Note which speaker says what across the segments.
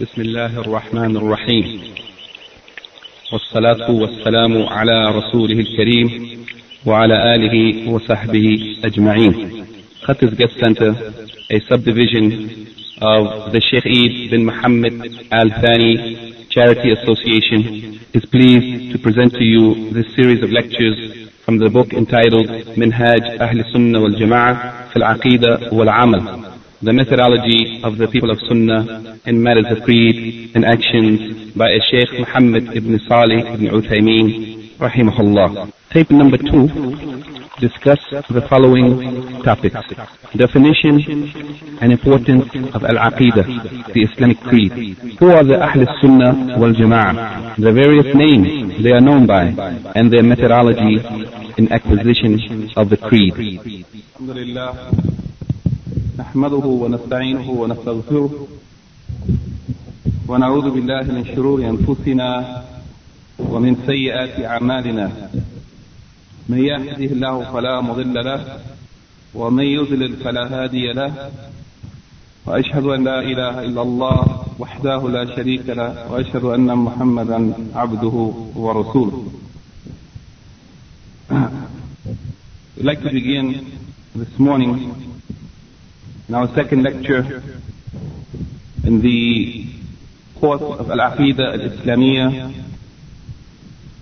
Speaker 1: بسم الله الرحمن الرحيم والصلاة والسلام على رسوله الكريم وعلى آله وصحبه أجمعين Khatis Guest Center, a subdivision of the Sheikh Eid bin Muhammad Al Thani Charity Association, is pleased to present to you this series of lectures from the book entitled Minhaj Ahl Sunnah wal Jama'ah fil Aqidah wal Amal, the methodology of the people of Sunnah in matters of creed and actions by Sheikh Muhammad ibn Salih ibn Uthaymeen, rahimahullah. Tape number two discuss the following topics. Definition and importance of Al-Aqidah, the Islamic creed. Who are the Ahl Sunnah wal Jama'ah? The various names they are known by and their methodology in acquisition of the creed.
Speaker 2: نحمده ونستعينه ونستغفره ونعوذ بالله من شرور أنفسنا ومن سيئات أعمالنا. من يهده الله فلا مضل له ومن يضلل فلا هادي له. وأشهد أن لا إله إلا الله وحده لا شريك له وأشهد أن محمدا عبده ورسوله. We'd like to begin this morning in our second lecture in the course of Al-Aqidah Al-Islamiyah,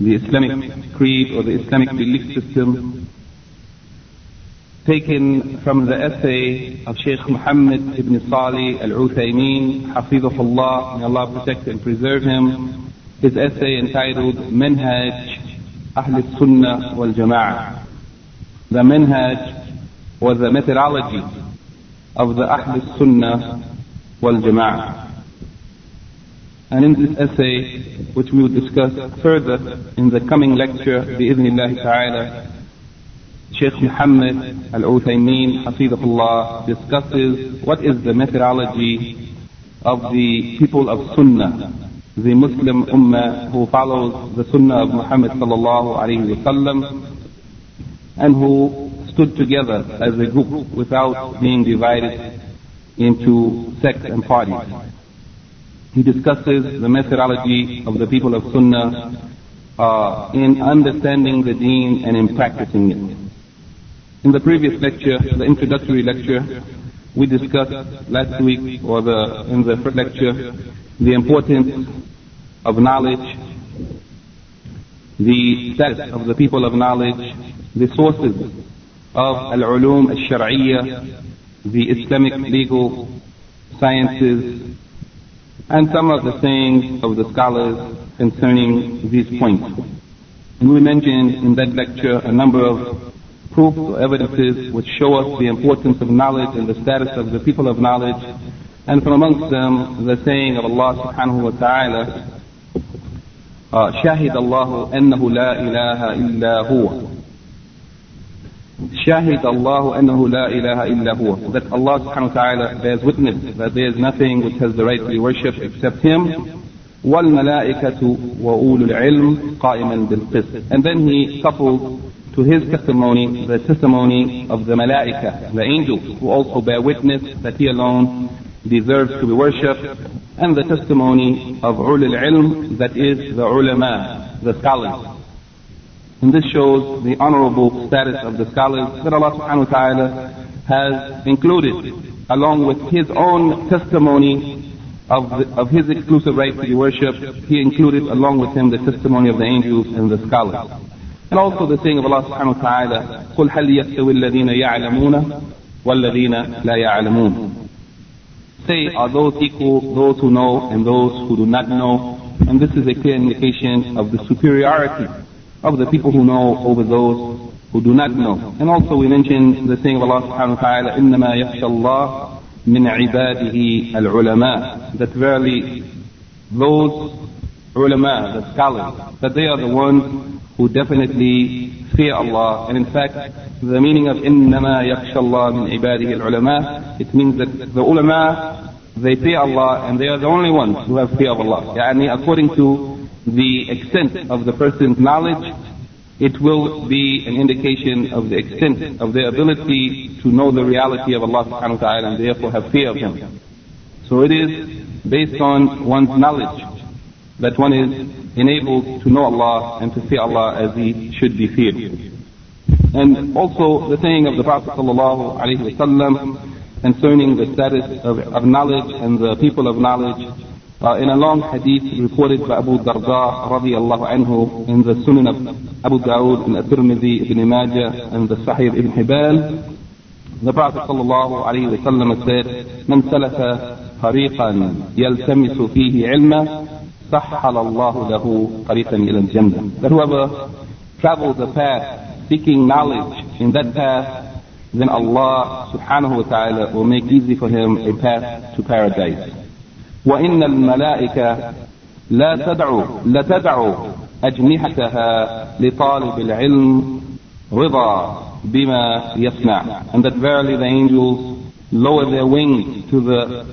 Speaker 2: the Islamic creed or the Islamic belief system, taken from the essay of Sheikh Muhammad ibn Salih Al-Uthaymeen, Hafizahullah, may Allah protect and preserve him, his essay entitled Manhaj Ahl Sunnah wal Jama'ah. The Manhaj was the methodology of the Ahl Sunnah wal Jama'ah. And in this essay, which we will discuss further in the coming lecture, bi'idhnillah ta'ala, Sheikh Muhammad Al-Uthaymeen, Hafidahullah, discusses what is the methodology of the people of Sunnah, the Muslim Ummah who follows the Sunnah of Muhammad sallallahu alayhi wa and who stood together as a group without being divided into sects and parties. He discusses the methodology of the people of Sunnah uh, in understanding the deen and in practicing it. In the previous lecture, the introductory lecture, we discussed last week or the in the first lecture the importance of knowledge, the status of the people of knowledge, the sources of al-ulum al-shar'iyyah, the Islamic legal sciences, and some of the sayings of the scholars concerning these points. And we mentioned in that lecture a number of proofs or evidences which show us the importance of knowledge and the status of the people of knowledge. And from amongst them, the saying of Allah subhanahu wa ta'ala, شاهد الله أنه لا إله إلا هو شاهد الله أنه لا إله إلا هو that Allah subhanahu wa ta'ala bears witness that there is nothing which has the right to be worshipped except Him والملائكة وأولو العلم قائما بالقسط and then he coupled to his testimony the testimony of the malaika the angels who also bear witness that he alone deserves to be worshipped and the testimony of ulul ilm that is the ulama the scholars and this shows the honorable status of the scholars that Allah subhanahu wa ta'ala has included along with his own testimony of, the, of his exclusive right to be worshipped. He included along with him the testimony of the angels and the scholars. And also the saying of Allah subhanahu wa ta'ala, قُلْ هَلْ يَسْتَوِي الَّذِينَ يَعْلَمُونَ وَالَّذِينَ لَا يَعْلَمُونَ Say, are those equal, those who know and those who do not know? And this is a clear indication of the superiority of the people who know over those who do not know. And also we mentioned the saying of Allah subhanahu wa ta'ala, إِنَّمَا يَخْشَى اللَّهِ مِنْ عِبَادِهِ الْعُلَمَاء That verily those ulama, the scholars, that they are the ones who definitely fear Allah. And in fact, the meaning of إِنَّمَا يَخْشَى اللَّهِ مِنْ عِبَادِهِ الْعُلَمَاء It means that the ulama, they fear Allah and they are the only ones who have fear of Allah. Yani according to the extent of the person's knowledge, it will be an indication of the extent of their ability to know the reality of Allah subhanahu wa ta'ala and therefore have fear of Him. So it is based on one's knowledge that one is enabled to know Allah and to fear Allah as he should be feared. And also the saying of the Prophet sallallahu alaihi wasallam concerning the status of, of knowledge and the people of knowledge uh, in a long hadith reported by Abu Darda radiallahu anhu in the Sunan of Abu Dawud and At-Tirmidhi, Ibn Majah and the Sahih Ibn Hibban the Prophet sallallahu alayhi wa sallam said من سلك طريقا يلتمس فيه علما سحل الله له طريقا إلى الجنة that whoever travels the path seeking knowledge in that path then Allah subhanahu wa ta'ala will make easy for him a path to paradise. وإن الملائكة لا تدعو لا تدعو أجنحتها لطالب العلم رضا بما يصنع and that verily the angels lower their wings to the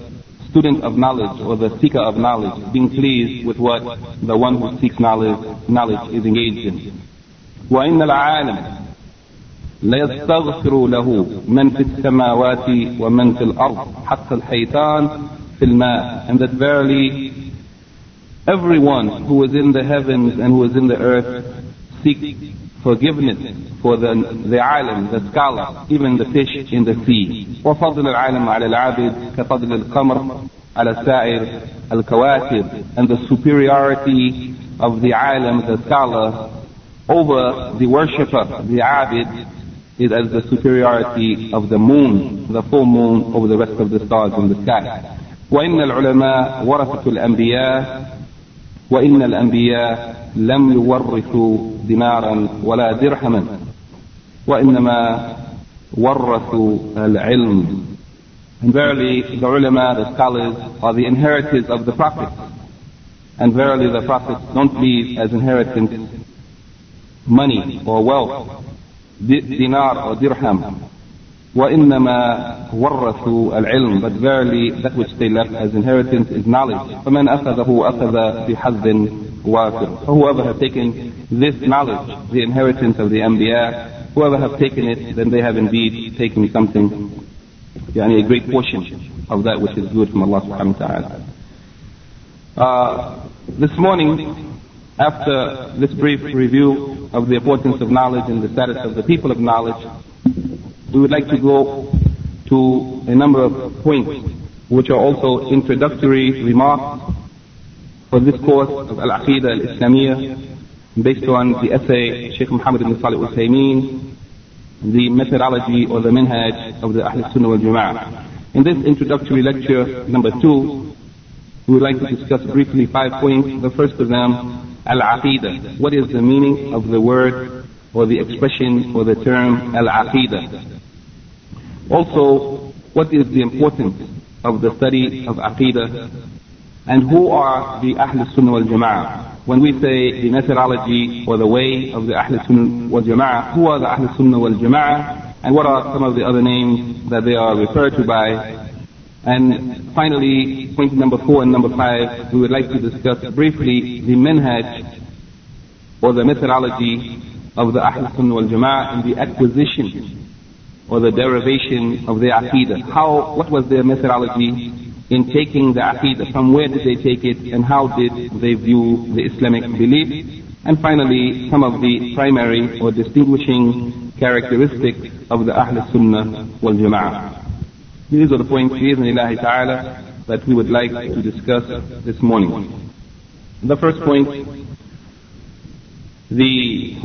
Speaker 2: student of knowledge or the seeker of knowledge being pleased with what the one who seeks knowledge knowledge is engaged in وإن العالم ليستغفر له من في السماوات ومن في الأرض حتى الحيتان and that verily everyone who is in the heavens and who is in the earth seeks forgiveness for the, the alim, the scholar, even the fish in the sea. and the superiority of the alim, the scholar, over the worshipper, the abid, is as the superiority of the moon, the full moon, over the rest of the stars in the sky. وإن العلماء ورثة الأنبياء وإن الأنبياء لم يورثوا دينارا ولا درهما وإنما ورثوا العلم And verily the ulama, the scholars, are the inheritors of the prophets. And verily the prophets don't leave as inheritance money or wealth, dinar or dirham. وإنما ورثوا العلم but verily that which they left as inheritance is knowledge فمن أخذه أخذ بحظ وافر whoever have taken this knowledge the inheritance of the Anbiya whoever have taken it then they have indeed taken something يعني a great portion of that which is good from Allah subhanahu wa ta'ala uh, this morning after this brief review of the importance of knowledge and the status of the people of knowledge we would like to go to a number of points which are also introductory remarks for this course of Al-Aqidah Al-Islamiyah based on the essay Sheikh Muhammad ibn Salih Uthaymeen, the methodology or the minhaj of the Ahl Sunnah wal Jama'ah. In this introductory lecture number two, we would like to discuss briefly five points. The first of them, Al-Aqidah. What is the meaning of the word or the expression or the term Al-Aqidah? Also, what is the importance of the study of Aqidah and who are the Ahl Sunnah wal Jama'ah? When we say the methodology or the way of the Ahl Sunnah wal Jama'ah, who are the Ahl Sunnah wal Jama'ah and what are some of the other names that they are referred to by? And finally, point number four and number five, we would like to discuss briefly the manhaj or the methodology of the Ahl Sunnah wal Jama'ah and the acquisition or the derivation of their aqidah. How, what was their methodology in taking the aqidah? From where did they take it and how did they view the Islamic belief? And finally, some of the primary or distinguishing characteristics of the Ahl Sunnah wal Jama'ah. These are the points, bi'idhnillahi ta'ala, that we would like to discuss this morning. The first point, the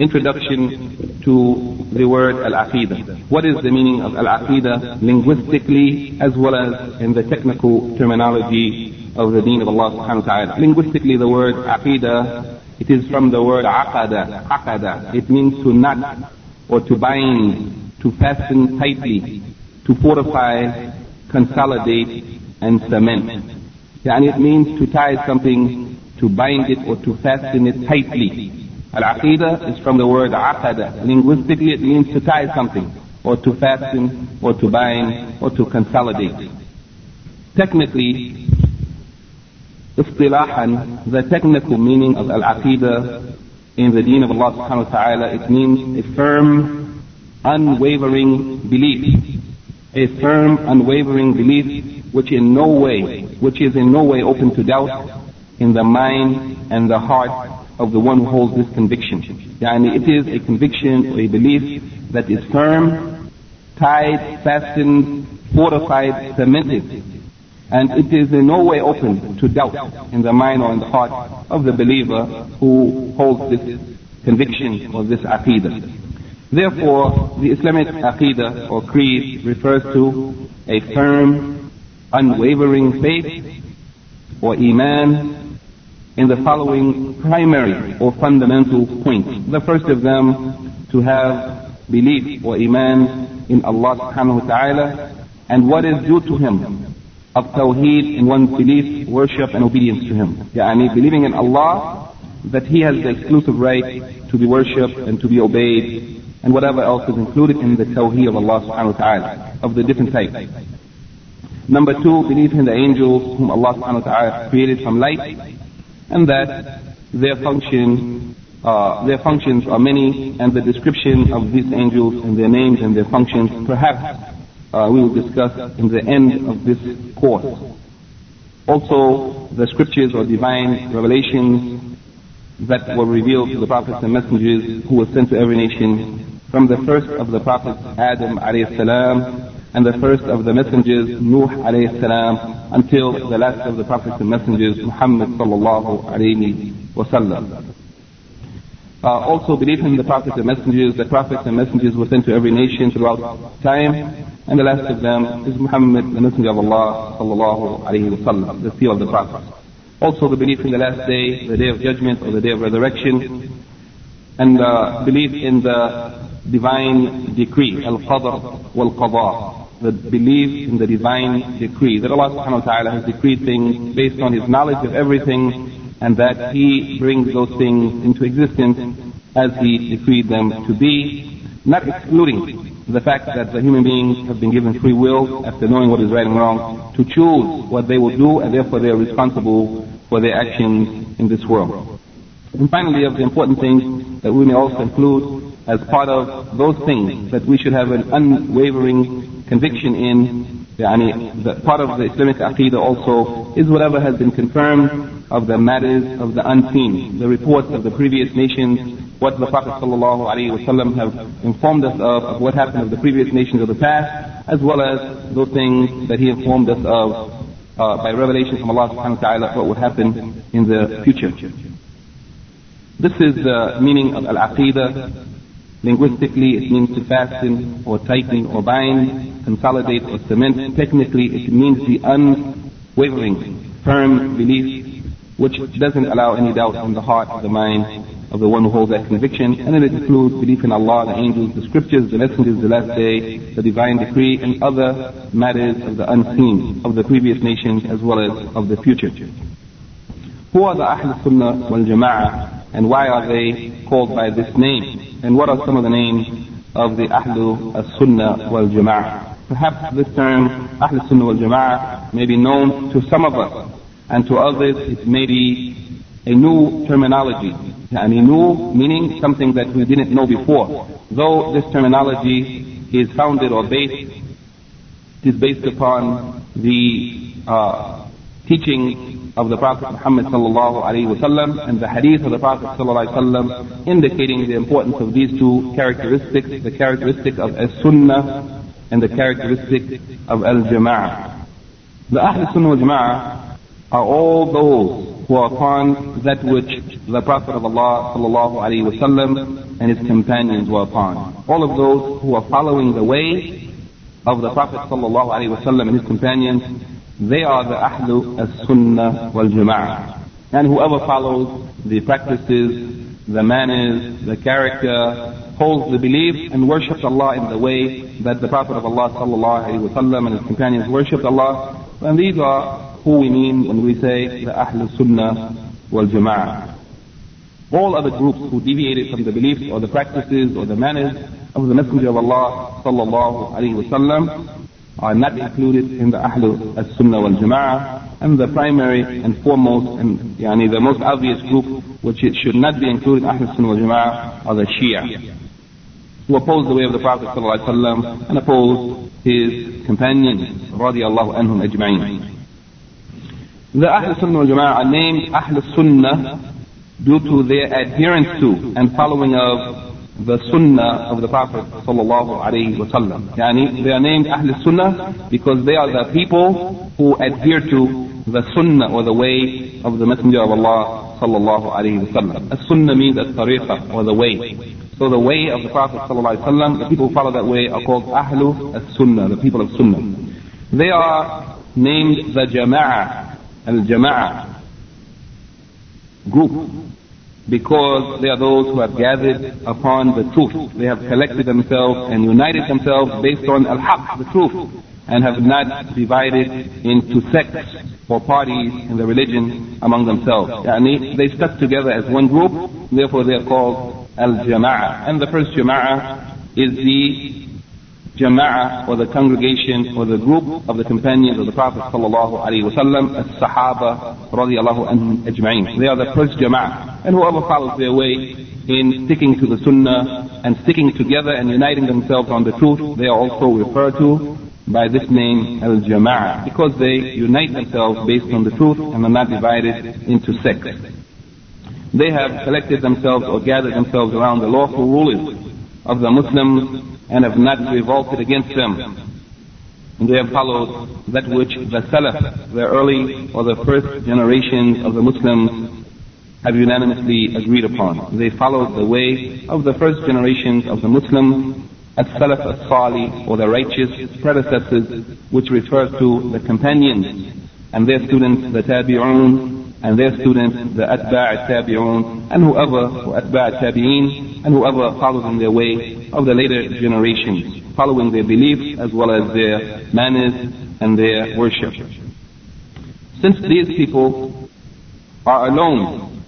Speaker 2: introduction to the word al-aqidah. What is the meaning of al-aqidah linguistically as well as in the technical terminology of the deen of Allah subhanahu wa ta'ala. Linguistically the word aqidah, it is from the word aqada, aqada. It means to knot or to bind, to fasten tightly, to fortify, consolidate and cement. And it means to tie something, to bind it or to fasten it tightly. Al-aqidah is from the word aqada. Linguistically it means to tie something, or to fasten, or to bind, or to consolidate. Technically, istilahan, the technical meaning of al-aqidah in the deen of Allah subhanahu wa ta'ala, it means a firm, unwavering belief. A firm, unwavering belief which in no way, which is in no way open to doubt in the mind and the heart of the one who holds this conviction. Yani it is a conviction or a belief that is firm, tied, fastened, fortified, cemented. And it is in no way open to doubt in the mind or in the heart of the believer who holds this conviction or this aqidah. Therefore, the Islamic aqidah or creed refers to a firm, unwavering faith or iman in the following primary or fundamental points. The first of them, to have belief or iman in Allah subhanahu wa ta'ala and what is due to Him of tawheed in one's belief, worship and obedience to Him. Yani believing in Allah that He has the exclusive right to be worshipped and to be obeyed and whatever else is included in the tawheed of Allah subhanahu wa ta'ala of the different types. Number two, believe in the angels whom Allah subhanahu wa ta'ala created from light and that their function uh, their functions are many and the description of these angels and their names and their functions perhaps uh, we will discuss in the end of this course. Also, the scriptures or divine revelations that were revealed to the prophets and messengers who were sent to every nation from the first of the prophets Adam alayhi salam and the first of the messengers Nuh alayhi salam until the last of the prophets and messengers Muhammad sallallahu alayhi wasallam. Uh, also believe in the prophets and messengers. The prophets and messengers were sent to every nation throughout time, and the last of them is Muhammad, the messenger of Allah sallallahu alayhi wasallam, the seal of the prophets. Also the belief in the last day, the day of judgment or the day of resurrection, and uh, belief in the divine decree, al-qadr wal-qadar, the belief in the divine decree, that Allah subhanahu wa ta'ala has decreed things based on His knowledge of everything and that He brings those things into existence as He decreed them to be, not excluding the fact that the human beings have been given free will after knowing what is right and wrong to choose what they will do and therefore they are responsible for their actions in this world. And finally, of the important things that we may also include as part of those things that we should have an unwavering conviction in, yani, the part of the Islamic Aqidah also is whatever has been confirmed of the matters of the unseen, the reports of the previous nations, what the Prophet ﷺ have informed us of, of what happened of the previous nations of the past, as well as those things that He informed us of uh, by revelation from Allah subhanahu wa ta'ala what would happen in the future. This is the meaning of al-aqidah. Linguistically, it means to fasten or tighten or bind, consolidate or cement. Technically, it means the unwavering, firm belief which doesn't allow any doubt in the heart of the mind of the one who holds that conviction. And it includes belief in Allah, the angels, the scriptures, the messengers, the last day, the divine decree, and other matters of the unseen, of the previous nations as well as of the future. Who are the Ahl Sunnah wal Jama'ah and why are they called by this name? And what are some of the names of the Ahl Sunnah wal Jama'ah? Perhaps this term, Ahl Sunnah wal Jama'ah, may be known to some of us and to others it may be a new terminology. And a new meaning something that we didn't know before. Though this terminology is founded or based, it is based upon the uh, teaching of the Prophet Muhammad sallallahu alaihi wasallam and the hadith of the Prophet sallallahu alaihi wasallam indicating the importance of these two characteristics, the characteristic of as-sunnah and the characteristic of al-jama'ah. The Ahl Sunnah Jama'ah are all those who are upon that which the Prophet of Allah sallallahu alaihi wasallam and his companions were upon. All of those who are following the way of the Prophet sallallahu alaihi wasallam and his companions, they are the ahlu as-sunnah wal jama'ah. And whoever follows the practices, the manners, the character, holds the belief and worships Allah in the way that the Prophet of Allah wasallam and his companions worshipped Allah, and these are who we mean when we say the Ahl Sunnah wal Jama'ah. All other groups who deviated from the beliefs or the practices or the manners of the Messenger of Allah wasallam are not included in the Ahl Sunnah wal Jama'ah. And the primary and foremost and yani the most obvious group which it should not be included in Ahl Sunnah wal Jama'ah are the Shia who oppose the way of the Prophet ﷺ and oppose his companions radiallahu anhum ajma'in. The Ahl Sunnah Jama'ah are named Ahl Sunnah due to their adherence to and following of the Sunnah of the Prophet sallallahu alaihi wasallam. They are named Ahl Sunnah because they are the people who adhere to the Sunnah or the way of the Messenger of Allah sallallahu alaihi wasallam. As Sunnah means as tariqah or the way. So the way of the Prophet wasallam, the people who follow that way are called Ahlu as-Sunnah, the people of Sunnah. They are named the Jama'ah al-Jama'ah group because they are those who have gathered upon the truth. They have collected themselves and united themselves based on al-haq, the truth, and have not divided into sects or parties in the religion among themselves. Yani they stuck together as one group, therefore they are called al-Jama'ah. And the first Jama'ah is the jama'ah or the congregation or the group of the companions of the Prophet sallallahu alaihi wasallam, as-sahaba radiallahu anhum ajma'in. They are the first jama'ah. And whoever follows their way in sticking to the sunnah and sticking together and uniting themselves on the truth, they are also referred to by this name al-jama'ah because they unite themselves based on the truth and are not divided into sects. They have collected themselves or gathered themselves around the lawful rulers of the Muslims and have not revolted against them. And they have followed that which the Salaf, the early or the first generations of the Muslims have unanimously agreed upon. They followed the way of the first generations of the Muslims, as-Salaf as-Salih, or the righteous predecessors, which refers to the companions and their students, the Tabi'un, and their students, the Atba' tabi'un and whoever, or Atba' tabi'in, and whoever follows in their way of the later generations, following their beliefs as well as their manners and their worship. Since these people are alone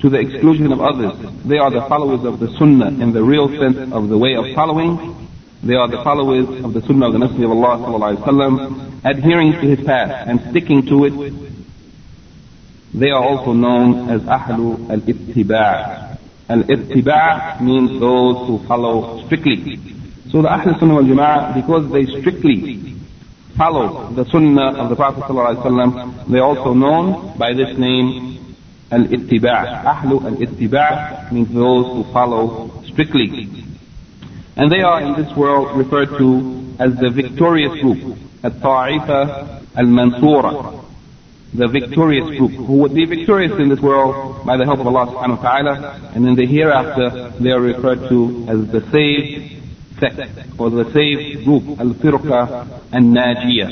Speaker 2: to the exclusion of others, they are the followers of the Sunnah in the real sense of the way of following. They are the followers of the Sunnah of the Messenger of Allah adhering to his path and sticking to it they are also known as Ahlu al-Ittiba' Al-Ittiba' means those who follow strictly. So the Ahl Sunnah wal Jama'ah, because they strictly follow the Sunnah of the Prophet ﷺ, they are also known by this name Al-Ittiba' Ahlu al-Ittiba' means those who follow strictly. And they are in this world referred to as the victorious group, Al-Ta'ifa Al-Mansura the victorious group who would be victorious in this world by the help of Allah subhanahu wa ta'ala and in the hereafter they are referred to as the saved sect or the saved group al-firqa and-najiyah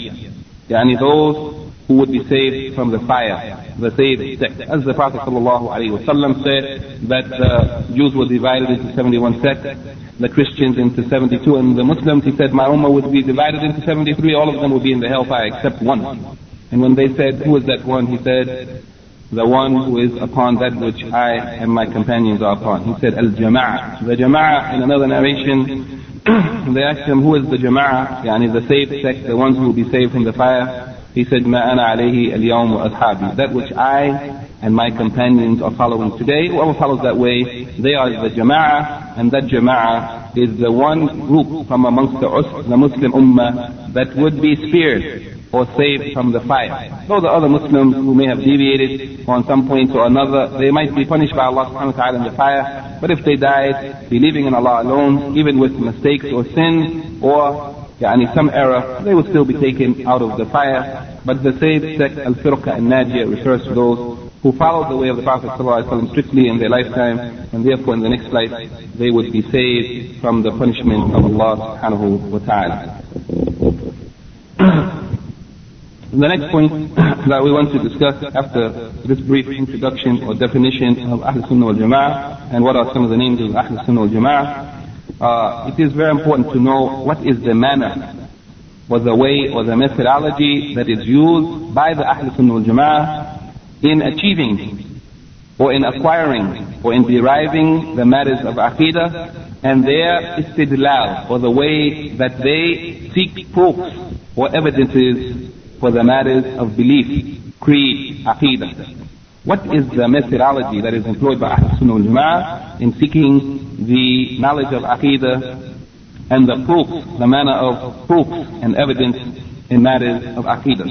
Speaker 2: yani those who would be saved from the fire the saved sect. As the Prophet wasallam said that the Jews were divided into 71 sects the Christians into 72 and the Muslims he said my ummah would be divided into 73 all of them would be in the hellfire except one and when they said, who is that one? He said, the one who is upon that which I and my companions are upon. He said, Al-Jama'ah. The Jama'ah, in another narration, they asked him, who is the Jama'ah? Yani the saved sect, the ones who will be saved from the fire. He said, Ma ana alayhi al-yawm wa ashabi. That which I and my companions are following today. Whoever follows that way, they are the Jama'ah, and that Jama'ah is the one group from amongst the, the Muslim Ummah that would be spared or saved from the fire. Though the other Muslims who may have deviated on some point or another, they might be punished by Allah subhanahu wa ta'ala in the fire. But if they died believing in Allah alone, even with mistakes or sin or yani, some error, they would still be taken out of the fire. But the saved sect, Al-Firqa al-Najiyah, refers to those who followed the way of the Prophet ﷺ strictly in their lifetime, and therefore in the next life they would be saved from the punishment of Allah subhanahu wa ta'ala. The next point that we want to discuss after this brief introduction or definition of Ahl Sunnah wal Jama'ah and what are some of the names of Ahl Sunnah wal Jama'ah, uh, it is very important to know what is the manner or the way or the methodology that is used by the Ahl Sunnah wal Jama'ah in achieving or in acquiring or in deriving the matters of Aqidah and their istidlal or the way that they seek proofs or evidences for the matters of belief, creed, aqidah. What is the methodology that is employed by Ahl Sunnah wal Jama'ah in seeking the knowledge of aqidah and the proofs, the manner of proofs and evidence in matters of aqidah.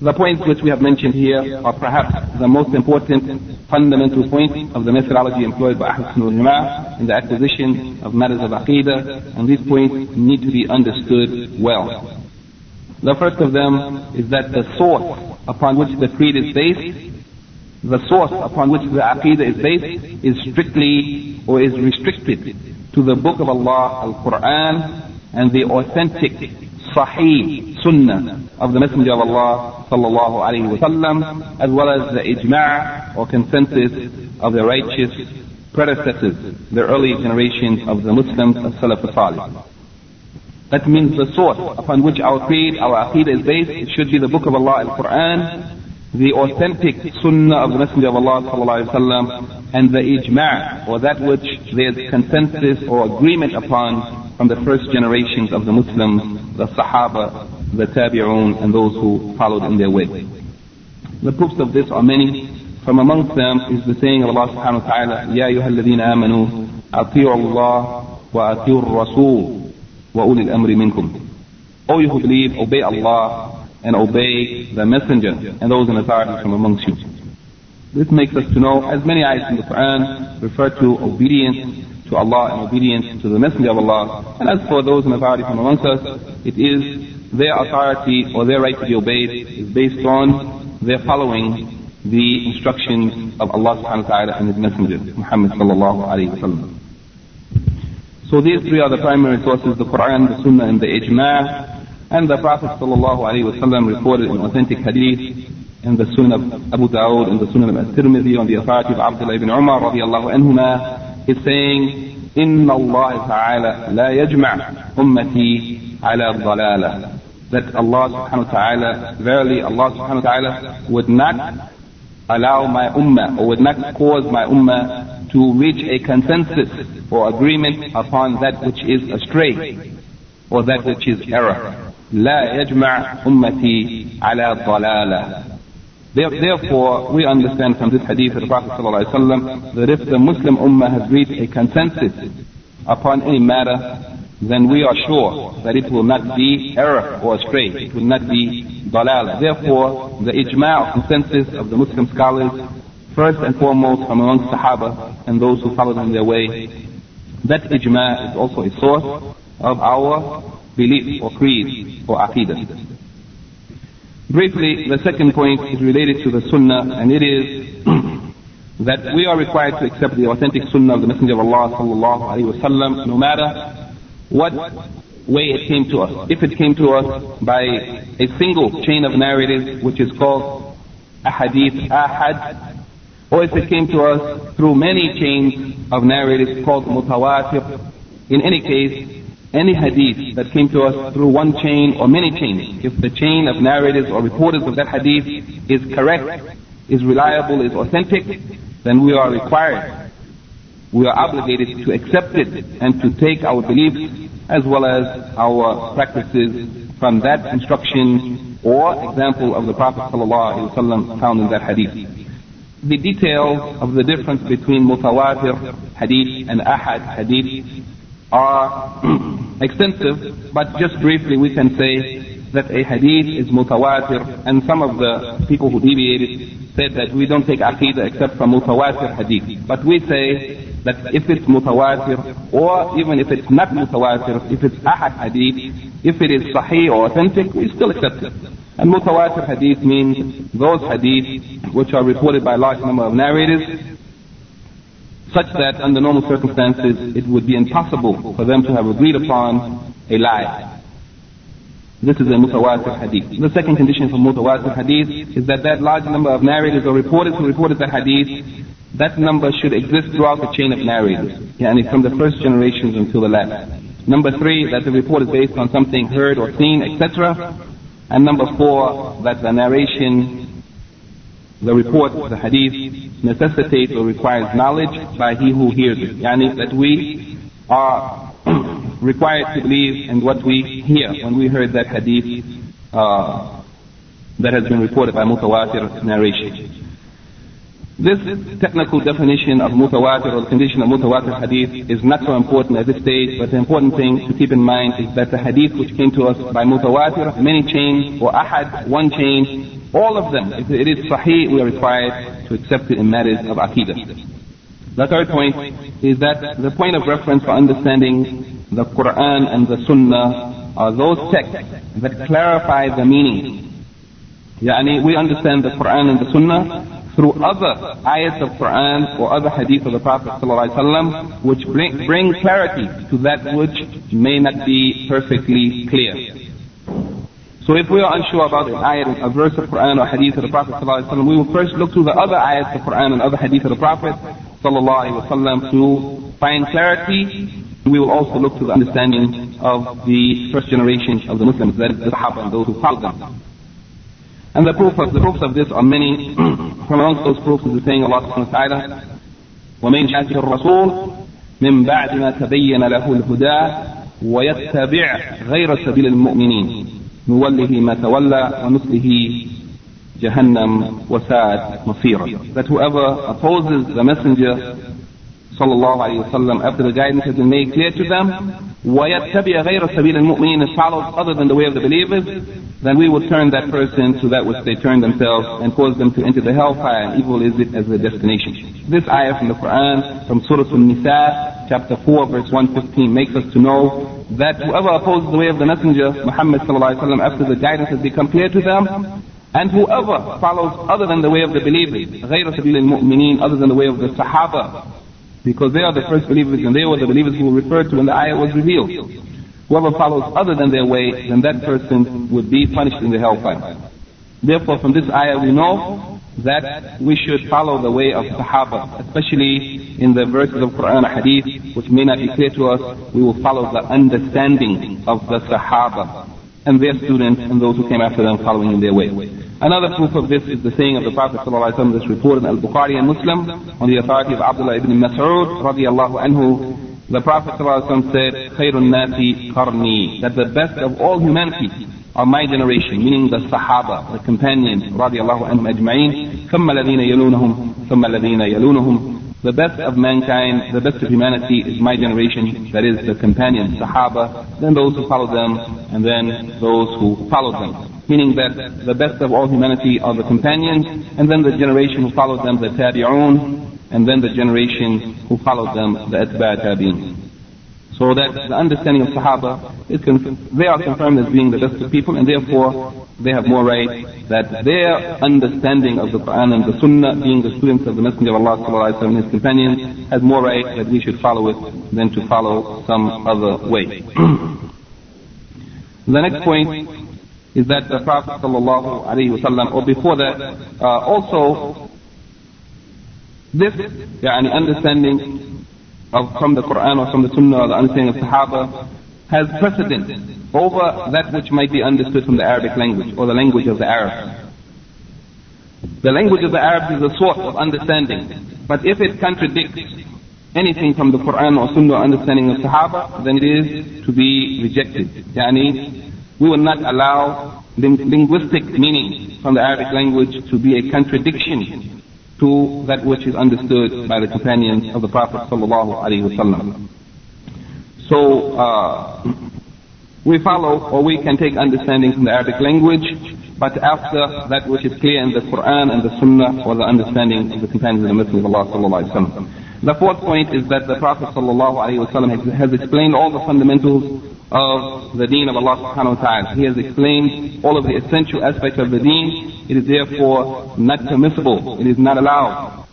Speaker 2: The points which we have mentioned here are perhaps the most important fundamental point of the methodology employed by Ahl Sunnah Jama'ah in the acquisition of matters of aqidah, and these points need to be understood well. The first of them is that the source upon which the creed is based, the source upon which the aqidah is based, is strictly or is restricted to the book of Allah, Al-Quran, and the authentic Sahih Sunnah of the Messenger of Allah sallallahu alaihi wasallam, as well as the ijma' or consensus of the righteous predecessors, the early generations of the Muslims of Salaf al That means the source upon which our creed, our aqidah is based, it should be the book of Allah, Al-Quran, the authentic sunnah of the Messenger of Allah sallallahu alaihi wasallam, and the ijma' or that which there's consensus or agreement upon from the first generations of the Muslims, the Sahaba, the Tabi'un, and those who followed in their way. The proofs of this are many. From amongst them is the saying of Allah subhanahu wa ta'ala, يا أيها الذين آمنوا أطيعوا الله وأطيعوا الرسول وأولي الأمر منكم. O you who believe, obey Allah and obey the messenger and those in authority from amongst you. This makes us to know, as many ayats in the Quran refer to obedience to Allah and obedience to the messenger of Allah. And as for those in authority from amongst us, it is their authority or their right to be obeyed is based on their following the instructions of Allah subhanahu wa ta'ala and His Messenger, Muhammad sallallahu alayhi wa sallam. So these three are the primary sources, the Quran, the Sunnah, and the Ijma'. And the Prophet ﷺ reported in authentic hadith in the Sunan of Abu Dawud and the Sunan of At-Tirmidhi on the authority of Abdullah ibn Umar radiallahu anhuma is saying, إن الله تعالى لا يجمع أمتي على الضلالة that Allah subhanahu wa ta'ala, verily Allah subhanahu wa ta'ala would not allow my ummah or would not cause my ummah to reach a consensus or agreement upon that which is astray or that which is error. لا يجمع أمتي على ضلالة Therefore, we understand from this hadith of the Prophet ﷺ that if the Muslim Ummah has reached a consensus upon any matter, then we are sure that it will not be error or astray. It will not be dalal. Therefore, the ijma' consensus of the Muslim scholars, first and foremost from amongst Sahaba and those who followed in their way, that ijma' is also a source of our belief or creed or aqidah. Briefly, the second point is related to the sunnah and it is that we are required to accept the authentic sunnah of the Messenger of Allah sallallahu alaihi wasallam no matter what way it came to us. If it came to us by a single chain of narrative which is called a hadith ahad or if it came to us through many chains of narratives called mutawatir, in any case, any hadith that came to us through one chain or many chains, if the chain of narrators or reporters of that hadith is correct, is reliable, is authentic, then we are required, we are obligated to accept it and to take our beliefs as well as our practices from that instruction or example of the Prophet ﷺ found in that hadith. The details of the difference between mutawatir hadith and ahad hadith are extensive, but just briefly we can say that a hadith is mutawatir, and some of the people who deviated said that we don't take aqidah except from mutawatir hadith. But we say that if it's mutawatir, or even if it's not mutawatir, if it's ahad hadith, if it is sahih or authentic, we still accept it. And mutawatir hadith means those hadith which are reported by a large number of narrators such that under normal circumstances it would be impossible for them to have agreed upon a lie. This is a mutawatir hadith. The second condition for mutawatir hadith is that that large number of narrators or reporters who reported the hadith, that number should exist throughout the chain of narrators, yani from the first generations until the last. Number three, that the report is based on something heard or seen, etc. And number four, that the narration the report, of the hadith, necessitates or requires knowledge by he who hears it. Yani that we are required to believe in what we hear when we heard that hadith uh, that has been reported by mutawatir narration. This technical definition of mutawatir or the condition of mutawatir hadith is not so important at this stage, but the important thing to keep in mind is that the hadith which came to us by mutawatir, many chains, or ahad, one chain, all of them, if it is sahih, we are required to accept it in matters of aqidah. The third point is that the point of reference for understanding the Quran and the Sunnah are those texts that clarify the meaning. Yani we understand the Quran and the Sunnah through other ayats of Quran or other hadith of the Prophet ﷺ which bring, bring clarity to that which may not be perfectly clear. So if we are unsure about an ayat, a verse of Quran or hadith of the Prophet ﷺ, we will first look through the other ayats of Quran and other hadith of the Prophet ﷺ to find clarity. We will also look to the understanding of the first generation of the Muslims, that is the Sahaba and those who followed them. And the proof of the proofs of this are many. From amongst those proofs is the saying Allah subhanahu wa ta'ala, ومن شاكر الرسول من بعد ما تبين له الهدى ويتبع غير سبيل المؤمنين نوله ما تولى ونصله جهنم وساءت مصيرا. That whoever opposes the messenger sallallahu alayhi wasallam after the guidance has been made clear to them وَيَتَّبِعَ غَيْرَ سَبِيلِ الْمُؤْمِنِينَ and follows other than the way of the believers, then we will turn that person to that which they turn themselves and cause them to enter the hellfire and evil is it as a destination. This ayah from the Quran, from Surah An-Nisa, chapter 4, verse 115, makes us to know that whoever opposes the way of the Messenger, Muhammad sallallahu after the guidance has become clear to them, and whoever follows other than the way of the believers, غَيْرَ سَبِيلِ الْمُؤْمِنِينَ, other than the way of the Sahaba, because they are the first believers and they were the believers who were referred to when the ayah was revealed. Whoever follows other than their way, then that person would be punished in the hellfire. Therefore, from this ayah we know that we should follow the way of Sahaba, especially in the verses of Quran and Hadith, which may not be clear to us, we will follow the understanding of the Sahaba and their students and those who came after them following in their way. Another proof of this is the saying of the Prophet ﷺ that's reported in Al-Bukhari and Muslim on the authority of Abdullah ibn Mas'ud radiallahu anhu. The Prophet ﷺ said, خَيْرُ النَّاسِ قَرْنِي That the best of all humanity are my generation, meaning the Sahaba, the companions, radiallahu anhum ajma'in, ثُمَّ الَّذِينَ يَلُونَهُمْ ثُمَّ الَّذِينَ يَلُونَهُمْ The best of mankind, the best of humanity is my generation, that is the companions, Sahaba, then those who follow them, and then those who follow them meaning that the best of all humanity are the companions, and then the generation who followed them, the tabi'un, and then the generation who followed them, the atba' tabi'in. So that the understanding of Sahaba, is they are confirmed as being the best of people, and therefore they have more right that their understanding of the Quran and the Sunnah, being the students of the Messenger of Allah and his companions, has more right that we should follow it than to follow some other way. the next point is that the Prophet sallallahu alaihi wasallam, or before that, uh, also this يعني, understanding of from the Quran or from the Sunnah or the understanding of Sahaba has precedence over that which might be understood from the Arabic language or the language of the Arabs. The language of the Arabs is a sort of understanding, but if it contradicts anything from the Quran or Sunnah understanding of Sahaba, then it is to be rejected. Yani, we will not allow linguistic meaning from the Arabic language to be a contradiction to that which is understood by the companions of the Prophet sallallahu alaihi wasallam. So uh, we follow, or we can take understanding from the Arabic language, but after that which is clear in the Quran and the Sunnah, or the understanding of the companions of the Messenger of Allah sallallahu alaihi wasallam. The fourth point is that the Prophet ﷺ has explained all the fundamentals of the deen of Allah subhanahu wa ta'ala. He has explained all of the essential aspects of the deen. It is therefore not permissible. It is not allowed.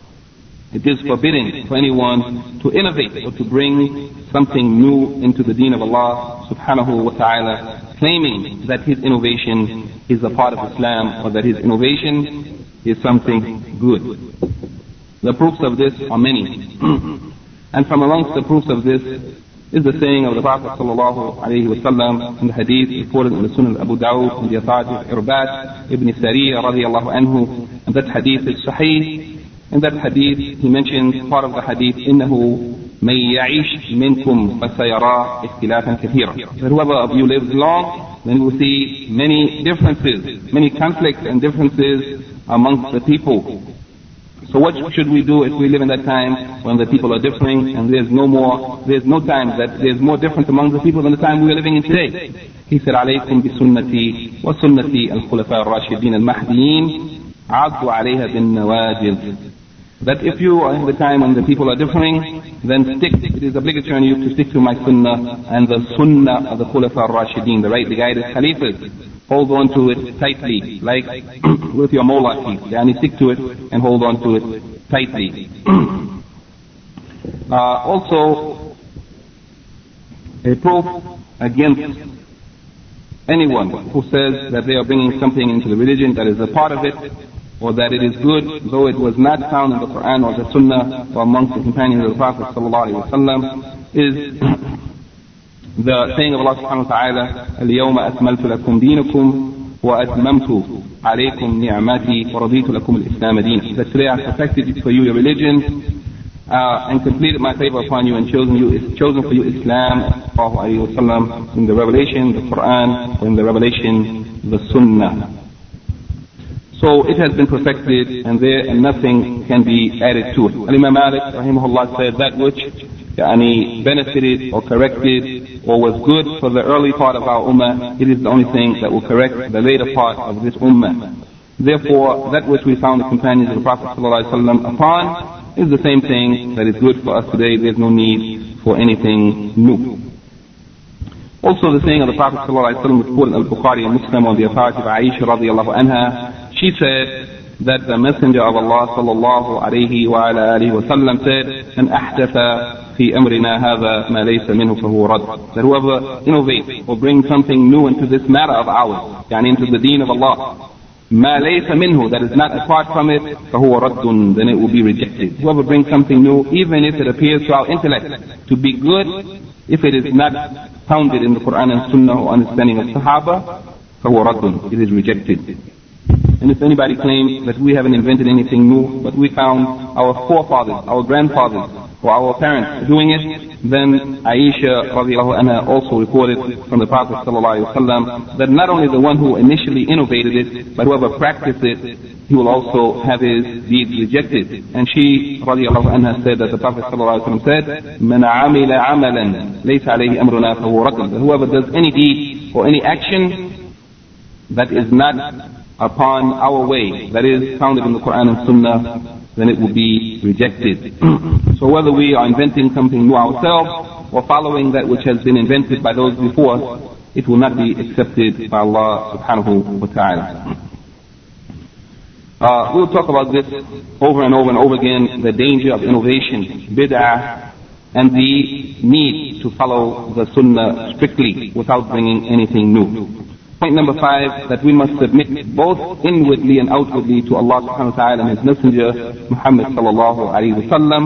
Speaker 2: It is forbidden for anyone to innovate or to bring something new into the deen of Allah subhanahu wa ta'ala, claiming that his innovation is a part of Islam or that his innovation is something good. The proofs of this are many. and from amongst the proofs of this is the saying of the Prophet sallallahu alayhi wasallam in the hadith reported in the Sunan Abu Dawud from the authority of Irbad ibn Sariya radiallahu anhu. And that hadith is sahih. In that hadith, he mentions part of the hadith, إِنَّهُ من يعيش منكم فسيرى اختلافا كثيرا. That whoever of you lives long, then you will see many differences, many conflicts and differences amongst the people. So what should we do if we live in that time when the people are differing and there's no more, there's no time that there's more difference among the people than the time we are living in today? He said, عليكم بسنتي وسنة الخلفاء الراشدين المهديين عضوا عليها بالنواجذ that if you are in the time when the people are differing, then stick, it is obligatory on you to stick to my sunnah and the sunnah of the Khulafa al-Rashideen, the rightly guided Khalifas. Hold on to it tightly, like with your molar teeth. Yani stick to it and hold on to it tightly. uh, also, a proof against anyone who says that they are bringing something into the religion that is a part of it or that it is good, though it was not found in the Quran or the Sunnah or amongst the companions of the Prophet is the saying of Allah subhanahu wa ta'ala, اليوم أكملت لكم دينكم وأتممت عليكم نعمتي ورضيت لكم الإسلام دينا. That today I have perfected for you your religion uh, and completed my favor upon you and chosen you, chosen for you Islam, وسلم, in the revelation, the Quran, or in the revelation, the Sunnah. So it has been perfected and there and nothing can be added to it. Imam Malik rahimahullah said that which yani, benefited or corrected or was good for the early part of our ummah, it is the only thing that will correct the later part of this ummah. Therefore, that which we found the companions of the Prophet ﷺ upon is the same thing that is good for us today. There's no need for anything new. Also the saying of the Prophet ﷺ quoted in Al-Bukhari and Muslim on the authority of Aisha radiallahu anha she said that the Messenger of Allah sallallahu alayhi wa ala wa sallam said, "And ahdatha fi amrina hadha ma laysa minhu fahuwa rad." That whoever innovates or brings something new into this matter of ours, yani into the deen of Allah, ما ليس منه that is not apart from it فهو رد then it will be rejected whoever brings something new even if it appears to our intellect to be good if it is not founded in the Quran and Sunnah or understanding of Sahaba فهو رد it is rejected and if anybody claims that we haven't invented anything new, but we found our forefathers, our grandfathers, for our parents doing it, then Aisha radiallahu anha also reported from the Prophet sallallahu that not only the one who initially innovated it, but whoever practiced it, he will also have his deeds rejected. And she radiallahu anha said that the Prophet sallallahu said, said, عمِل عملا ليس عليه أمرنا فهو fahuwa Whoever does any deed or any action that is not upon our way, that is founded in the Quran and Sunnah, then it will be rejected. so whether we are inventing something new ourselves or following that which has been invented by those before us, it will not be accepted by Allah subhanahu wa ta'ala. Uh, we'll talk about this over and over and over again, the danger of innovation, bid'ah, and the need to follow the sunnah strictly without bringing anything new. Point number five, that we must submit both inwardly and outwardly to Allah subhanahu wa ta'ala and His Messenger, Muhammad sallallahu alayhi wa sallam,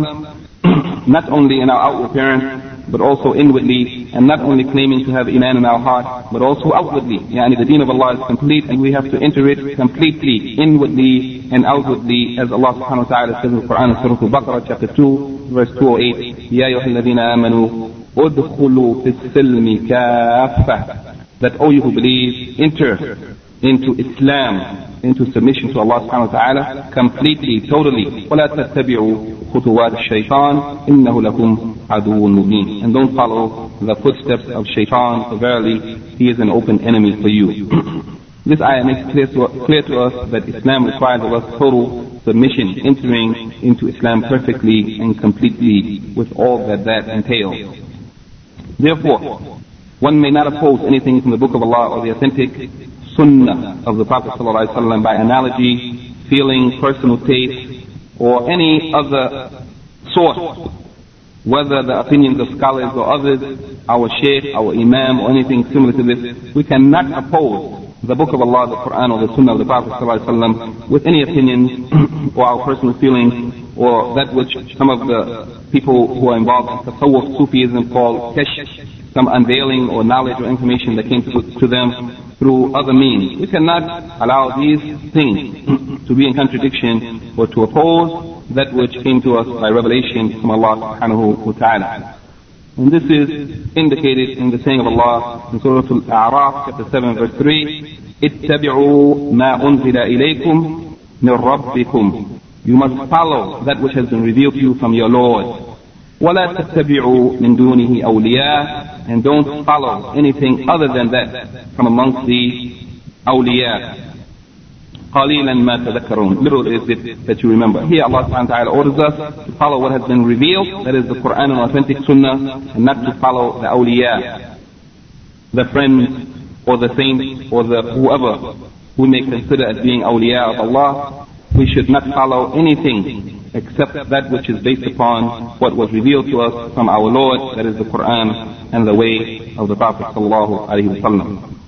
Speaker 2: not only in our outward appearance, but also inwardly, and not only claiming to have iman in our heart, but also outwardly. Yani the deen of Allah is complete, and we have to enter it completely, inwardly and outwardly, as Allah subhanahu wa ta'ala says in the Quran, Surah Al-Baqarah, chapter 2, verse 208, يَا أَيُّهَا الَّذِينَ آمَنُوا ادخلوا في السلم كافة that all you who believe enter into Islam, into submission to Allah subhanahu wa ta'ala completely, totally. وَلَا تَتَّبِعُوا خُطُوَاتِ الشَّيْطَانِ إِنَّهُ لَكُمْ عَدُوٌ مُبِينٌ And don't follow the footsteps of shaitan, for verily he is an open enemy for you. this ayah makes clear to, clear to us that Islam requires of us total submission, entering into Islam perfectly and completely with all that that entails. Therefore, one may not oppose anything from the Book of Allah or the authentic Sunnah of the Prophet ﷺ by analogy, feeling, personal taste, or any other source, whether the opinions of scholars or others, our sheikh, our Imam, or anything similar to this. We cannot oppose the Book of Allah, the Quran, or the Sunnah of the Prophet ﷺ with any opinions or our personal feelings or that which some of the people who are involved in Tasawwuf Sufism call Kashf some unveiling or knowledge or information that came to, to them through other means. We cannot allow these things to be in contradiction or to oppose that which came to us by revelation from Allah subhanahu wa ta'ala. And this is indicated in the saying of Allah in Surah Al-A'raf, chapter 7, verse 3, اتبعوا ما أنزل إليكم من ربكم You must follow that which has been revealed to you from your Lord. وَلَا تَتَّبِعُوا مِن دُونِهِ أَوْلِيَاءَ And don't follow anything other than that from amongst the awliya. قَلِيلًا مَا تَذَكَّرُونَ Little is it that you remember. Here Allah subhanahu wa ta'ala orders us to follow what has been revealed, that is the Quran and authentic sunnah, and not to follow the awliya, the friends, or the saints, or the whoever we may consider as being awliya of Allah. We should not follow anything except that which is based upon what was revealed to us from our Lord, that is the Quran and the way of the Prophet sallallahu.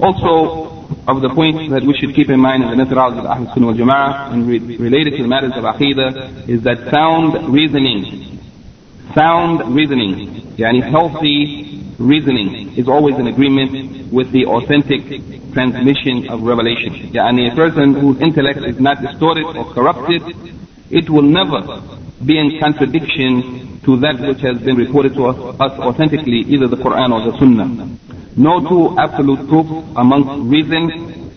Speaker 2: Also, of the points that we should keep in mind in the methodology of Ahl Sunnah Jama'ah and re- related to the matters of Aqidah is that sound reasoning, sound reasoning, yani healthy reasoning is always in agreement with the authentic transmission of revelation. Yani a person whose intellect is not distorted or corrupted it will never be in contradiction to that which has been reported to us, us authentically, either the Quran or the Sunnah. No two absolute proofs amongst reason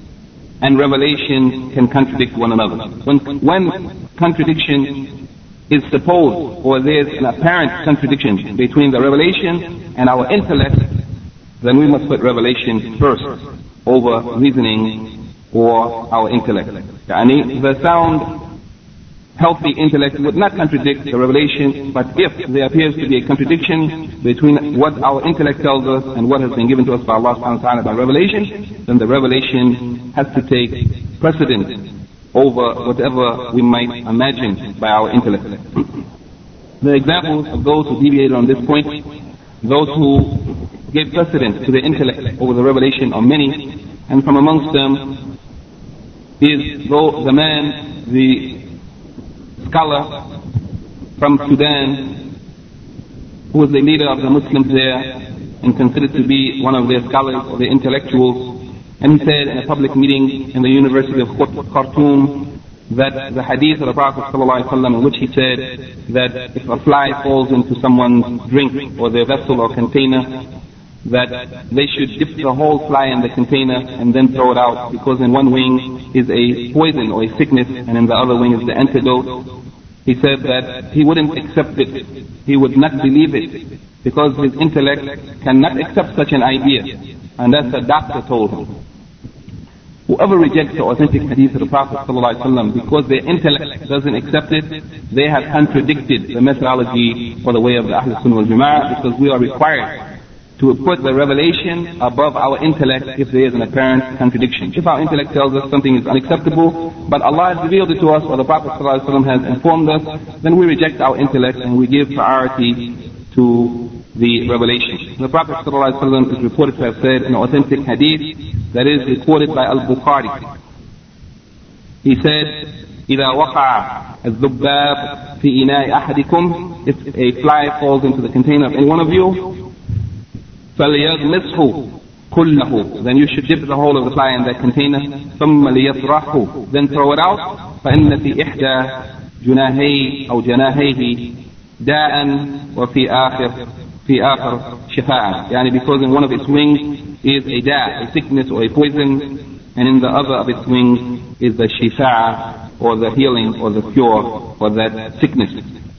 Speaker 2: and revelation can contradict one another. When, when contradiction is supposed or there's an apparent contradiction between the revelation and our intellect, then we must put revelation first over reasoning or our intellect. The sound healthy intellect would not contradict the revelation, but if there appears to be a contradiction between what our intellect tells us and what has been given to us by Allah subhanahu wa ta'ala by revelation, then the revelation has to take precedence over whatever we might imagine by our intellect. the examples of those who deviated on this point, those who gave precedence to the intellect over the revelation are many, and from amongst them is though the man, the scholar from Sudan who was the leader of the Muslims there and considered to be one of their scholars or their intellectuals. And he said in a public meeting in the University of Khartoum that the hadith of the Prophet in which he said that if a fly falls into someone's drink or their vessel or container, that they should dip the whole fly in the container and then throw it out because in one wing is a poison or a sickness and in the other wing is the antidote. He said that he wouldn't accept it. He would not believe it because his intellect cannot accept such an idea. And that's the doctor told him. Whoever rejects the authentic hadith of the Prophet ﷺ because their intellect doesn't accept it, they have contradicted the methodology or the way of the Ahl Sunnah wal Jama'ah because we are required to put the revelation above our intellect if there is an apparent contradiction. If our intellect tells us something is unacceptable, but Allah has revealed it to us or the Prophet ﷺ has informed us, then we reject our intellect and we give priority to the revelation. The Prophet ﷺ is reported to have said in an authentic hadith that is reported by Al-Bukhari. He said, إذا وقع الذباب في إناء أحدكم if a fly falls into the container of any one of you فليغمسه كله then you should dip the whole of the fly in that container ثم ليطرحه then throw it out فإن في إحدى جناهي أو جناهيه داء وفي آخر في آخر شفاء يعني because in one of its wings is a da, a sickness or a poison and in the other of its wings is the shifa or the healing or the cure for that sickness.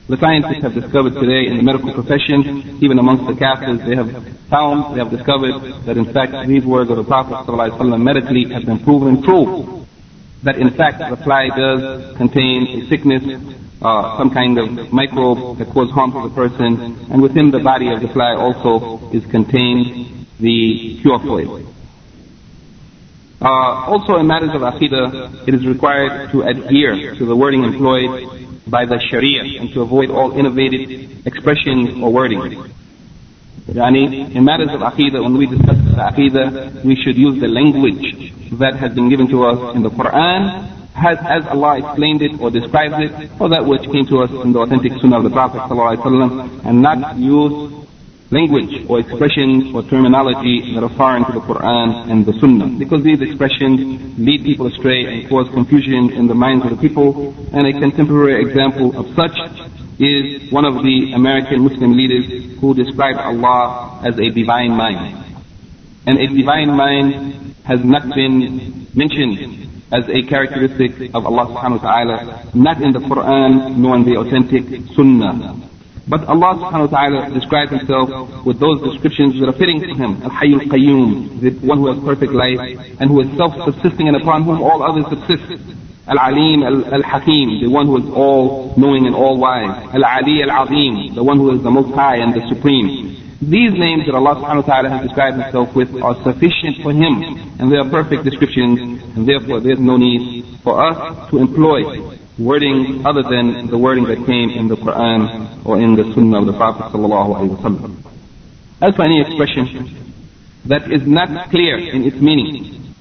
Speaker 2: The scientists have discovered today in the medical profession, even amongst the Kafirs, they have found, they have discovered that in fact these words of the Prophet ﷺ medically have been proven true. That in fact the fly does contain a sickness, uh, some kind of microbe that causes harm to the person, and within the body of the fly also is contained the cure for it. Uh, also in matters of aqidah, it is required to adhere to the wording employed by the Sharia and to avoid all innovative expression or wording. Yani, in matters of Aqidah, when we discuss the Aqidah, we should use the language that has been given to us in the Quran, has, as Allah explained it or describes it, or that which came to us in the authentic Sunnah of the Prophet ﷺ, and not use language or expressions or terminology that are foreign to the Quran and the Sunnah. Because these expressions lead people astray and cause confusion in the minds of the people. And a contemporary example of such is one of the American Muslim leaders who described Allah as a divine mind. And a divine mind has not been mentioned as a characteristic of Allah subhanahu wa ta'ala, not in the Quran nor in the authentic Sunnah. But Allah subhanahu wa ta'ala describes himself with those descriptions that are fitting to him. Al-Hayy al-Qayyum, the one who has perfect life and who is self-subsisting and upon whom all others subsist. Al-Alim al-Hakim, the one who is all knowing and all wise. Al-Ali al-Azim, the one who is the most high and the supreme. These names that Allah subhanahu wa ta'ala has described himself with are sufficient for him and they are perfect descriptions and therefore there is no need for us to employ wording other than the wording that came in the Quran or in the Sunnah of the Prophet. As for any expression that is not clear in its meaning,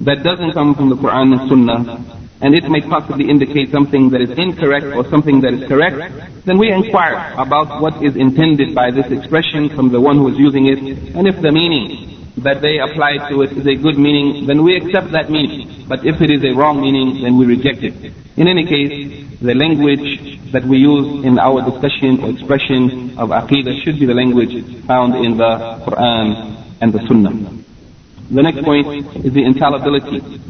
Speaker 2: that doesn't come from the Quran and Sunnah, and it may possibly indicate something that is incorrect or something that is correct, then we inquire about what is intended by this expression from the one who is using it, and if the meaning that they apply to it is a good meaning, then we accept that meaning. But if it is a wrong meaning, then we reject it. In any case, the language that we use in our discussion or expression of aqidah should be the language found in the Quran and the Sunnah. The next point is the infallibility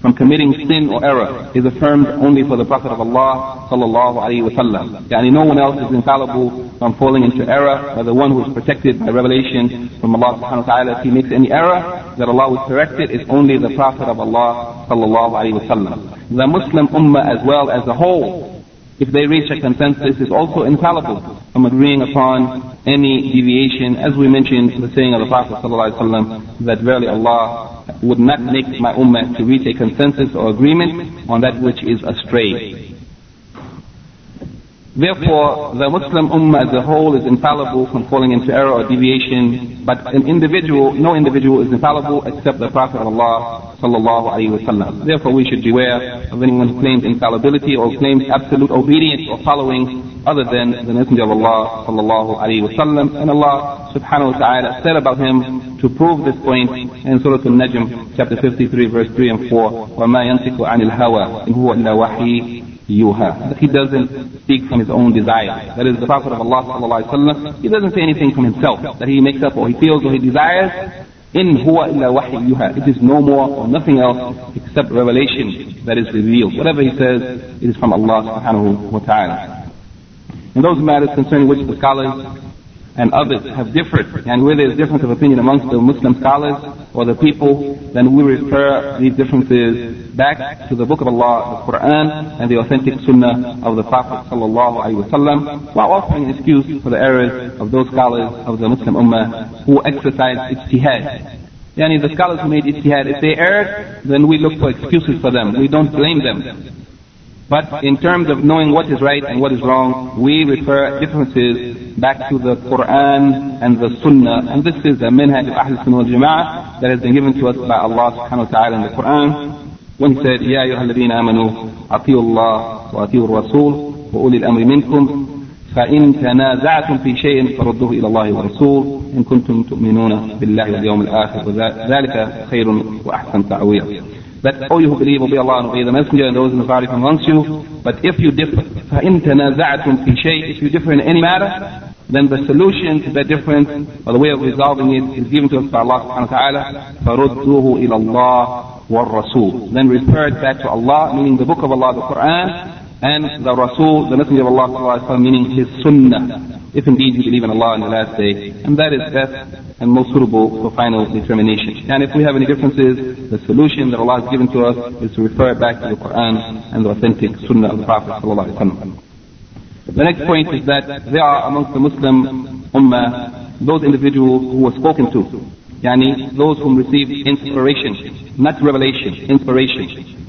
Speaker 2: from committing sin or error is affirmed only for the Prophet of Allah sallallahu alaihi wasallam. Yani no one else is infallible from falling into error, or the one who is protected by revelation from Allah subhanahu wa ta'ala. If he makes any error, that Allah will correct it is only the Prophet of Allah sallallahu alaihi wasallam. The Muslim ummah as well as a whole if they reach a consensus, is also infallible from agreeing upon any deviation, as we mentioned in the saying of the Prophet ﷺ, that verily Allah would not make my ummah to reach a consensus or agreement on that which is astray. Therefore, the Muslim Ummah as a whole is infallible from falling into error or deviation, but an individual, no individual is infallible except the Prophet of Allah sallallahu alaihi wasallam. Therefore, we should beware of anyone who claims infallibility or claims absolute obedience or following other than the Messenger of Allah sallallahu alaihi wasallam. And Allah subhanahu wa ta'ala said about him to prove this point in Surah Al-Najm, chapter 53, verse 3 and 4, وَمَا يَنْتِقُ عَنِ الْهَوَى إِنْ هُوَ إِلَّا وَحِيٌّ yuha. He doesn't speak from his own desire. That is the Prophet of Allah sallallahu alaihi wasallam. He doesn't say anything from himself that he makes up or he feels or he desires. In huwa illa wahy yuha. It is no more or nothing else except revelation that is revealed. Whatever he says, it is from Allah subhanahu wa ta'ala. In those matters concerning which the scholars and others have differed, and where there is difference of opinion amongst the Muslim scholars or the people, then we refer these differences back to the Book of Allah, the Quran, and the authentic Sunnah of the Prophet wasallam, while offering an excuse for the errors of those scholars of the Muslim Ummah who exercise ijtihad. Yani the scholars who made ijtihad, if they erred, then we look for excuses for them. We don't blame them. But in terms of knowing what is right and what is wrong, we refer differences back to the Quran and the Sunnah. And this is the minhaj of Ahl Sunnah wal Jama'ah that has been given to us by Allah subhanahu wa ta'ala in the Quran. When he said, يا أيها الذين آمنوا أطيعوا الله وأطيعوا الرسول وأولي الأمر منكم فإن تنازعتم في شيء فردوه إلى الله والرسول إن كنتم تؤمنون بالله واليوم الآخر وذلك خير وأحسن تعويض that, oh, you who believe, obey Allah and obey the Messenger and those in the party from amongst you. But if you differ, فَإِن تَنَازَعْتُمْ فِي شَيْءٍ If you differ in any matter, then the solution to that difference, or the way of resolving it, is given to us by Allah subhanahu wa ta'ala. فَرُدُّوهُ إِلَى اللَّهِ وَالرَّسُولِ Then refer it back to Allah, meaning the book of Allah, the Quran, and the Rasul, the Messenger of Allah sallallahu alayhi wa meaning his Sunnah if indeed you believe in Allah on the last day. And that is best and most suitable for final determination. And if we have any differences, the solution that Allah has given to us is to refer back to the Quran and the authentic Sunnah of the Prophet The next point is that there are amongst the Muslim Ummah those individuals who were spoken to. Yani those whom received inspiration, not revelation, inspiration.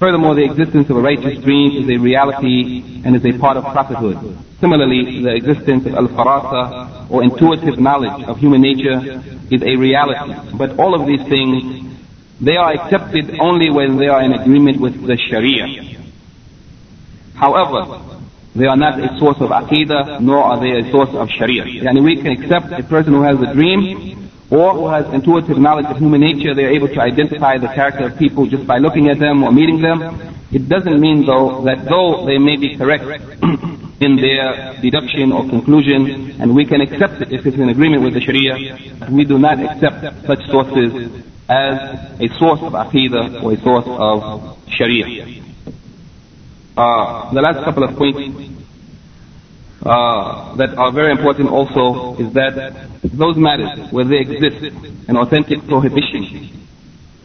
Speaker 2: Furthermore, the existence of a righteous dream is a reality and is a part of prophethood. Similarly, the existence of al-farasa or intuitive knowledge of human nature is a reality. But all of these things, they are accepted only when they are in agreement with the Sharia. However, they are not a source of aqidah, nor are they a source of Sharia. Yani we can accept a person who has a dream or who has intuitive knowledge of human nature, they are able to identify the character of people just by looking at them or meeting them. It doesn't mean though that though they may be correct in their deduction or conclusion, and we can accept it if it's in agreement with the Sharia, we do not accept such sources as a source of aqidah or a source of sharia. Uh, the last couple of points uh, that are very important also is that those matters where they exist an authentic prohibition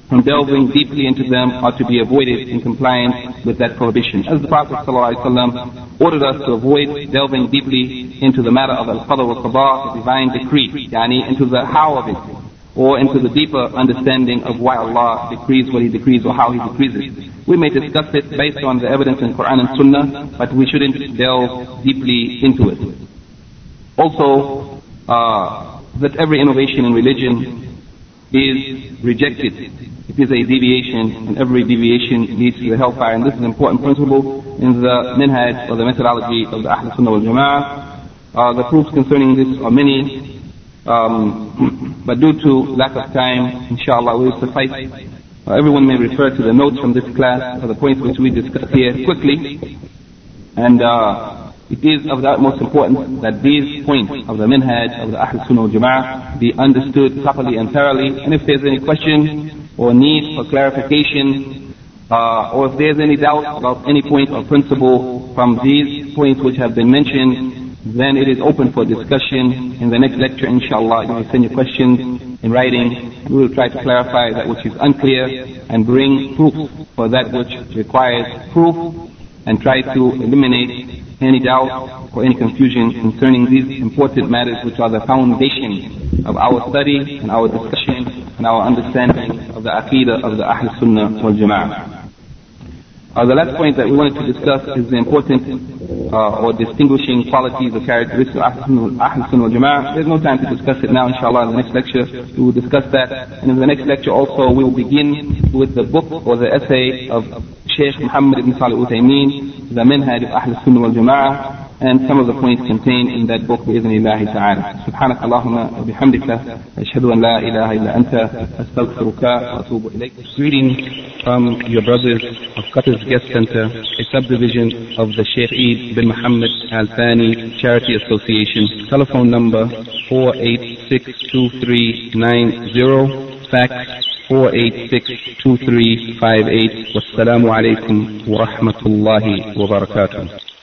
Speaker 2: from delving deeply into them are to be avoided in compliance with that prohibition. As the Prophet ﷺ ordered us to avoid delving deeply into the matter of al-qadr wal-qadar, the divine decree, yani into the how of it, or into the deeper understanding of why Allah decrees what He decrees or how He decrees it. We may discuss it based on the evidence in Quran and Sunnah, but we shouldn't delve deeply into it. Also, uh, that every innovation in religion is rejected. It is a deviation, and every deviation leads to the hellfire. And this is an important principle in the minhaj or the methodology of the Ahl Sunnah wal Jama'ah. Uh, the proofs concerning this are many, um, but due to lack of time, inshallah, we will suffice. Uh, everyone may refer to the notes from this class or the points which we discussed here quickly. And uh, it is of the utmost importance that these points of the minhaj of the Ahl Sunnah Jama'ah be understood properly and thoroughly. And if there's any question or need for clarification, uh, or if there's any doubt about any point or principle from these points which have been mentioned, then it is open for discussion. In the next lecture, inshallah, you may send your questions in writing. We will try to clarify that which is unclear and bring proof for that which requires proof and try to eliminate any doubt or any confusion concerning these important matters which are the foundation of our study and our discussion and our understanding of the aqidah of the Ahl Sunnah wal Jama'ah. Uh, the last point that we wanted to discuss is the important uh, or distinguishing qualities or characteristics of Ahl Sunnah wal Jama'ah. There's no time to discuss it now, inshallah. In the next lecture, we will discuss that. And in the next lecture also, we will begin with the book or the essay of Sheikh Muhammad ibn Salih Uthaymeen, the Minhaj of Ahl Sunnah wal Jama'ah, and some of the points contained in that book بإذن الله تعالى. سبحانك اللهم وبحمدك أشهد أن لا إله إلا أنت أستغفرك وأتوب إليك.
Speaker 1: Reading from your brothers of Qatar's Guest Center, a subdivision of the Sheikh Eid bin Muhammad Al Thani Charity Association. Telephone number 4862390, fax 4862358. Wassalamu alaikum wa rahmatullahi wa barakatuh.